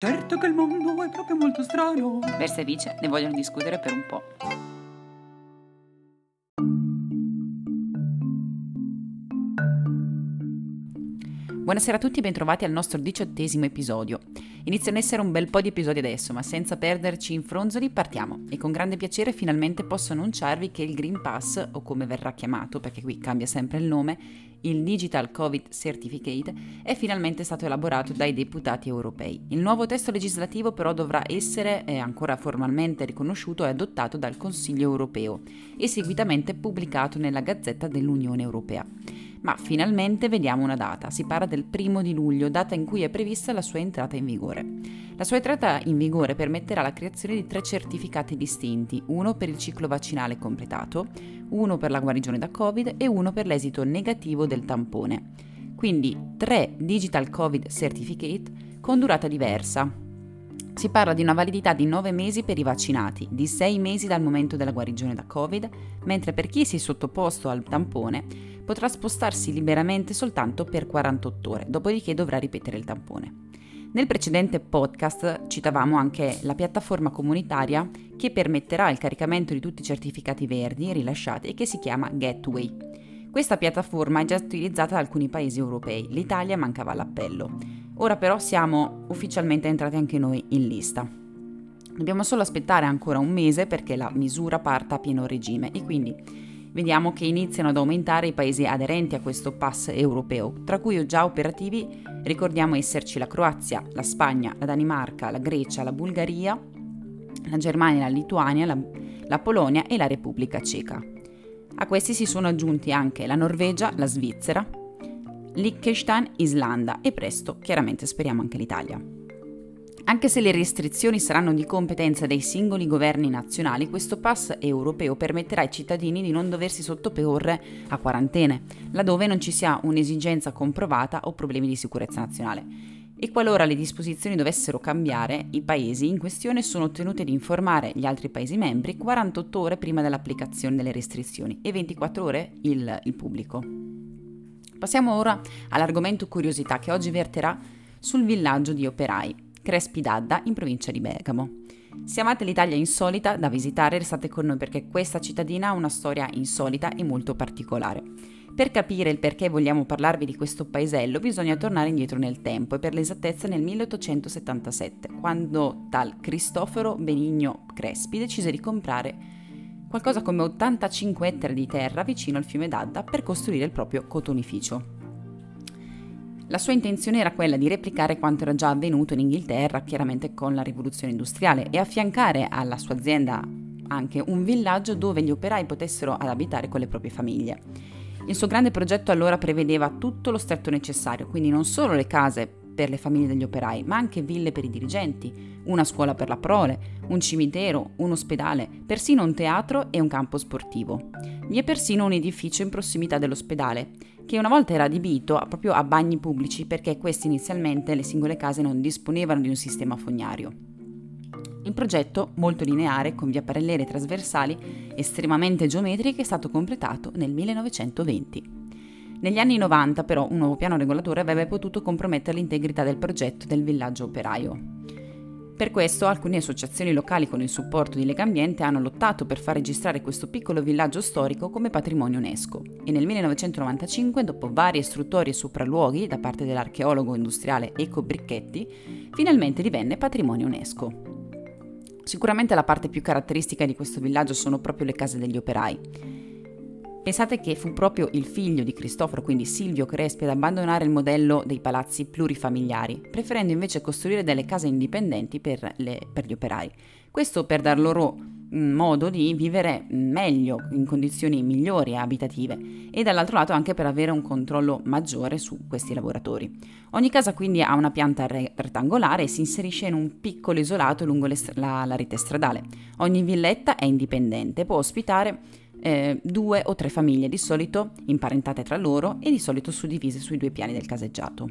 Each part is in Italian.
Certo che il mondo è proprio molto strano. Versa e Vice ne vogliono discutere per un po'. Buonasera a tutti e bentrovati al nostro diciottesimo episodio. Iniziano a essere un bel po' di episodi adesso, ma senza perderci in fronzoli partiamo e con grande piacere finalmente posso annunciarvi che il Green Pass, o come verrà chiamato, perché qui cambia sempre il nome, il Digital Covid Certificate, è finalmente stato elaborato dai deputati europei. Il nuovo testo legislativo però dovrà essere eh, ancora formalmente riconosciuto e adottato dal Consiglio europeo e seguitamente pubblicato nella Gazzetta dell'Unione Europea ma finalmente vediamo una data. Si parla del primo di luglio, data in cui è prevista la sua entrata in vigore. La sua entrata in vigore permetterà la creazione di tre certificati distinti, uno per il ciclo vaccinale completato, uno per la guarigione da Covid e uno per l'esito negativo del tampone. Quindi tre Digital Covid Certificate con durata diversa, si parla di una validità di 9 mesi per i vaccinati, di 6 mesi dal momento della guarigione da Covid, mentre per chi si è sottoposto al tampone potrà spostarsi liberamente soltanto per 48 ore, dopodiché dovrà ripetere il tampone. Nel precedente podcast citavamo anche la piattaforma comunitaria che permetterà il caricamento di tutti i certificati verdi rilasciati e che si chiama Gateway. Questa piattaforma è già utilizzata da alcuni paesi europei, l'Italia mancava l'appello. Ora però siamo ufficialmente entrati anche noi in lista. Dobbiamo solo aspettare ancora un mese perché la misura parta a pieno regime e quindi vediamo che iniziano ad aumentare i paesi aderenti a questo pass europeo, tra cui già operativi ricordiamo esserci la Croazia, la Spagna, la Danimarca, la Grecia, la Bulgaria, la Germania, la Lituania, la, la Polonia e la Repubblica Ceca. A questi si sono aggiunti anche la Norvegia, la Svizzera, Liechtenstein, Islanda e presto, chiaramente speriamo anche l'Italia. Anche se le restrizioni saranno di competenza dei singoli governi nazionali, questo pass europeo permetterà ai cittadini di non doversi sottoporre a quarantene, laddove non ci sia un'esigenza comprovata o problemi di sicurezza nazionale. E qualora le disposizioni dovessero cambiare, i paesi in questione sono tenuti ad informare gli altri paesi membri 48 ore prima dell'applicazione delle restrizioni e 24 ore il, il pubblico. Passiamo ora all'argomento curiosità che oggi verterà sul villaggio di operai, Crespi d'Adda, in provincia di Bergamo. Se amate l'Italia insolita da visitare, restate con noi perché questa cittadina ha una storia insolita e molto particolare. Per capire il perché vogliamo parlarvi di questo paesello bisogna tornare indietro nel tempo e per l'esattezza nel 1877, quando tal Cristoforo Benigno Crespi decise di comprare qualcosa come 85 ettari di terra vicino al fiume d'Adda per costruire il proprio cotonificio. La sua intenzione era quella di replicare quanto era già avvenuto in Inghilterra, chiaramente con la rivoluzione industriale, e affiancare alla sua azienda anche un villaggio dove gli operai potessero abitare con le proprie famiglie. Il suo grande progetto allora prevedeva tutto lo stretto necessario, quindi non solo le case per le famiglie degli operai, ma anche ville per i dirigenti, una scuola per la prole, un cimitero, un ospedale, persino un teatro e un campo sportivo. Vi è persino un edificio in prossimità dell'ospedale, che una volta era adibito proprio a bagni pubblici perché questi inizialmente le singole case non disponevano di un sistema fognario. Il progetto, molto lineare, con vie parallele trasversali, estremamente geometriche, è stato completato nel 1920. Negli anni 90 però un nuovo piano regolatore avrebbe potuto compromettere l'integrità del progetto del villaggio operaio. Per questo alcune associazioni locali con il supporto di Legambiente hanno lottato per far registrare questo piccolo villaggio storico come patrimonio UNESCO e nel 1995, dopo vari istruttori e sopralluoghi da parte dell'archeologo industriale Eco Bricchetti, finalmente divenne patrimonio UNESCO. Sicuramente la parte più caratteristica di questo villaggio sono proprio le case degli operai. Pensate che fu proprio il figlio di Cristoforo, quindi Silvio Crespi, ad abbandonare il modello dei palazzi plurifamiliari, preferendo invece costruire delle case indipendenti per, le, per gli operai. Questo per dar loro mm, modo di vivere meglio, in condizioni migliori e abitative e dall'altro lato anche per avere un controllo maggiore su questi lavoratori. Ogni casa quindi ha una pianta rettangolare e si inserisce in un piccolo isolato lungo la, la rete stradale. Ogni villetta è indipendente, può ospitare eh, due o tre famiglie, di solito imparentate tra loro e di solito suddivise sui due piani del caseggiato.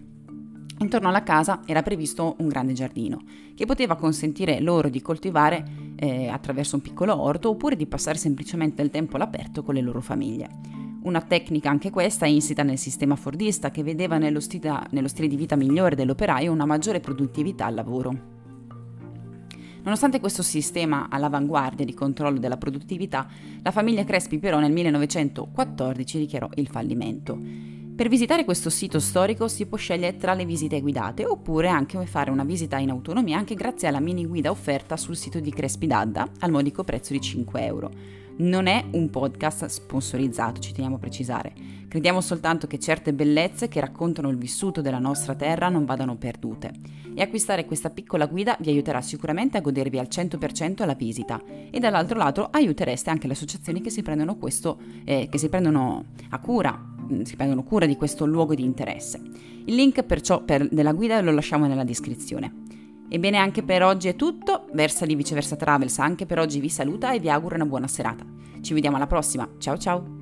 Intorno alla casa era previsto un grande giardino che poteva consentire loro di coltivare eh, attraverso un piccolo orto oppure di passare semplicemente il tempo all'aperto con le loro famiglie. Una tecnica anche questa insita nel sistema fordista che vedeva nello stile, nello stile di vita migliore dell'operaio una maggiore produttività al lavoro. Nonostante questo sistema all'avanguardia di controllo della produttività, la famiglia Crespi però nel 1914 dichiarò il fallimento. Per visitare questo sito storico si può scegliere tra le visite guidate oppure anche fare una visita in autonomia anche grazie alla mini guida offerta sul sito di Crespi Dadda al modico prezzo di 5 euro. Non è un podcast sponsorizzato, ci teniamo a precisare. Crediamo soltanto che certe bellezze che raccontano il vissuto della nostra terra non vadano perdute. E acquistare questa piccola guida vi aiuterà sicuramente a godervi al 100% la visita e dall'altro lato aiutereste anche le associazioni che si prendono, questo, eh, che si prendono a cura si prendono cura di questo luogo di interesse. Il link perciò per, della guida lo lasciamo nella descrizione. Ebbene anche per oggi è tutto, Versa di Viceversa Travels anche per oggi vi saluta e vi auguro una buona serata. Ci vediamo alla prossima, ciao ciao!